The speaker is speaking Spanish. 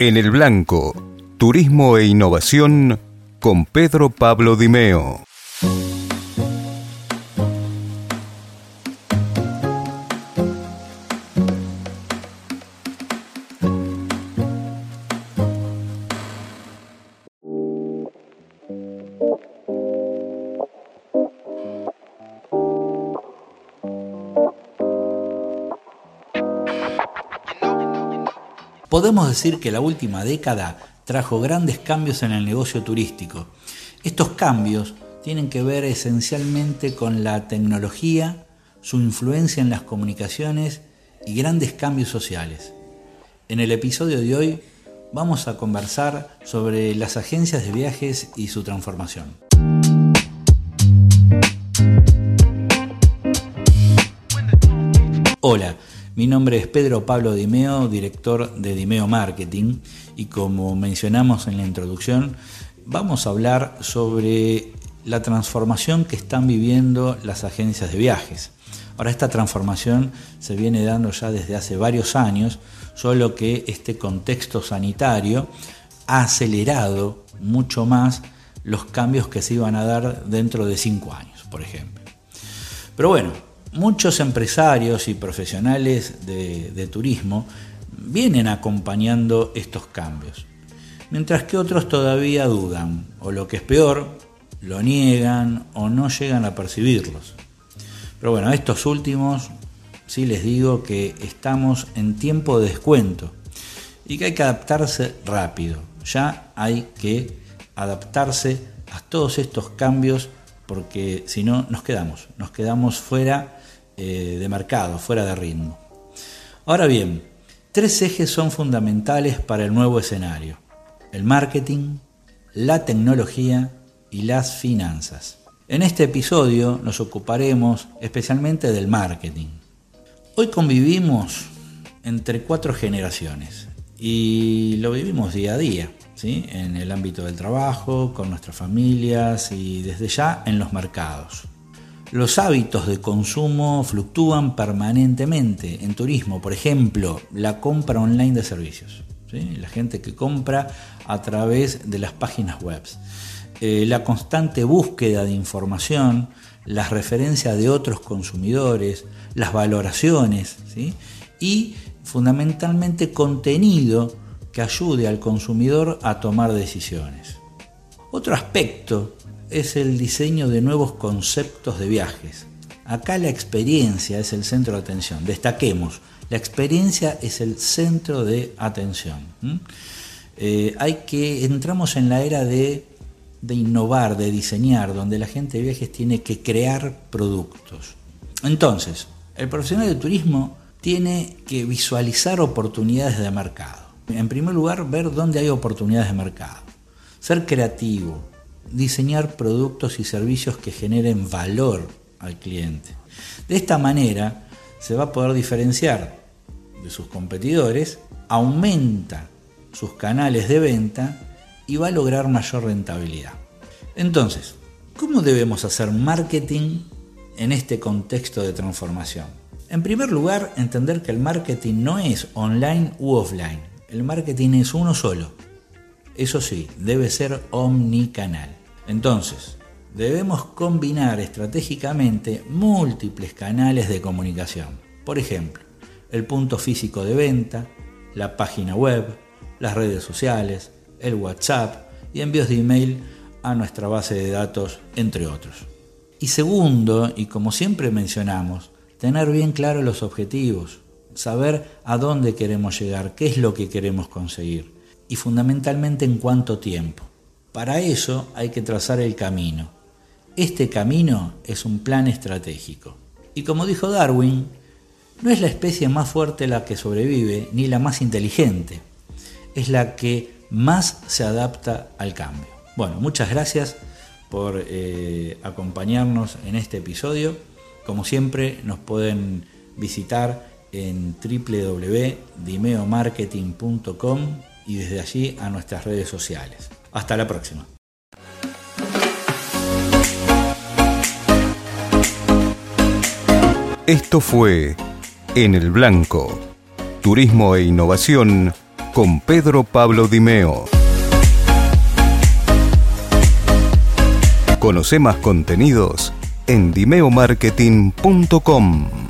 En el Blanco, Turismo e Innovación con Pedro Pablo Dimeo. Podemos decir que la última década trajo grandes cambios en el negocio turístico. Estos cambios tienen que ver esencialmente con la tecnología, su influencia en las comunicaciones y grandes cambios sociales. En el episodio de hoy vamos a conversar sobre las agencias de viajes y su transformación. Hola, mi nombre es Pedro Pablo Dimeo, director de Dimeo Marketing, y como mencionamos en la introducción, vamos a hablar sobre la transformación que están viviendo las agencias de viajes. Ahora, esta transformación se viene dando ya desde hace varios años, solo que este contexto sanitario ha acelerado mucho más los cambios que se iban a dar dentro de cinco años, por ejemplo. Pero bueno, muchos empresarios y profesionales de, turismo vienen acompañando estos cambios, mientras que otros todavía dudan, o lo que es peor, lo niegan o no llegan a percibirlos. Pero bueno, a estos últimos sí les digo que estamos en tiempo de descuento y que hay que adaptarse rápido. Ya hay que adaptarse a todos estos cambios porque si no nos quedamos, nos quedamos fuera eh, de mercado, fuera de ritmo. Ahora bien, tres ejes son fundamentales para el nuevo escenario. El marketing, la tecnología y las finanzas. En este episodio nos ocuparemos especialmente del marketing. Hoy convivimos entre cuatro generaciones y lo vivimos día a día, ¿sí? en el ámbito del trabajo, con nuestras familias y desde ya en los mercados. Los hábitos de consumo fluctúan permanentemente en turismo, por ejemplo, la compra online de servicios, la gente que compra a través de las páginas web, eh, la constante búsqueda de información, las referencias de otros consumidores, las valoraciones y fundamentalmente contenido que ayude al consumidor a tomar decisiones. Otro aspecto es el diseño de nuevos conceptos de viajes. Acá la experiencia es el centro de atención. Destaquemos, la experiencia es el centro de atención. Eh, hay que, entramos en la era de, de innovar, de diseñar, donde la gente de viajes tiene que crear productos. Entonces, el profesional de turismo tiene que visualizar oportunidades de mercado. En primer lugar, ver dónde hay oportunidades de mercado. Ser creativo, diseñar productos y servicios que generen valor al cliente. De esta manera se va a poder diferenciar de sus competidores, aumenta sus canales de venta y va a lograr mayor rentabilidad. Entonces, ¿cómo debemos hacer marketing en este contexto de transformación? En primer lugar, entender que el marketing no es online u offline. El marketing es uno solo. Eso sí, debe ser omnicanal. Entonces, debemos combinar estratégicamente múltiples canales de comunicación. Por ejemplo, el punto físico de venta, la página web, las redes sociales, el WhatsApp y envíos de email a nuestra base de datos, entre otros. Y segundo, y como siempre mencionamos, tener bien claros los objetivos, saber a dónde queremos llegar, qué es lo que queremos conseguir y fundamentalmente en cuánto tiempo. Para eso hay que trazar el camino. Este camino es un plan estratégico. Y como dijo Darwin, no es la especie más fuerte la que sobrevive, ni la más inteligente. Es la que más se adapta al cambio. Bueno, muchas gracias por eh, acompañarnos en este episodio. Como siempre, nos pueden visitar en www.dimeomarketing.com y desde allí a nuestras redes sociales. Hasta la próxima. Esto fue En el Blanco, Turismo e Innovación con Pedro Pablo Dimeo. Conoce más contenidos en dimeomarketing.com.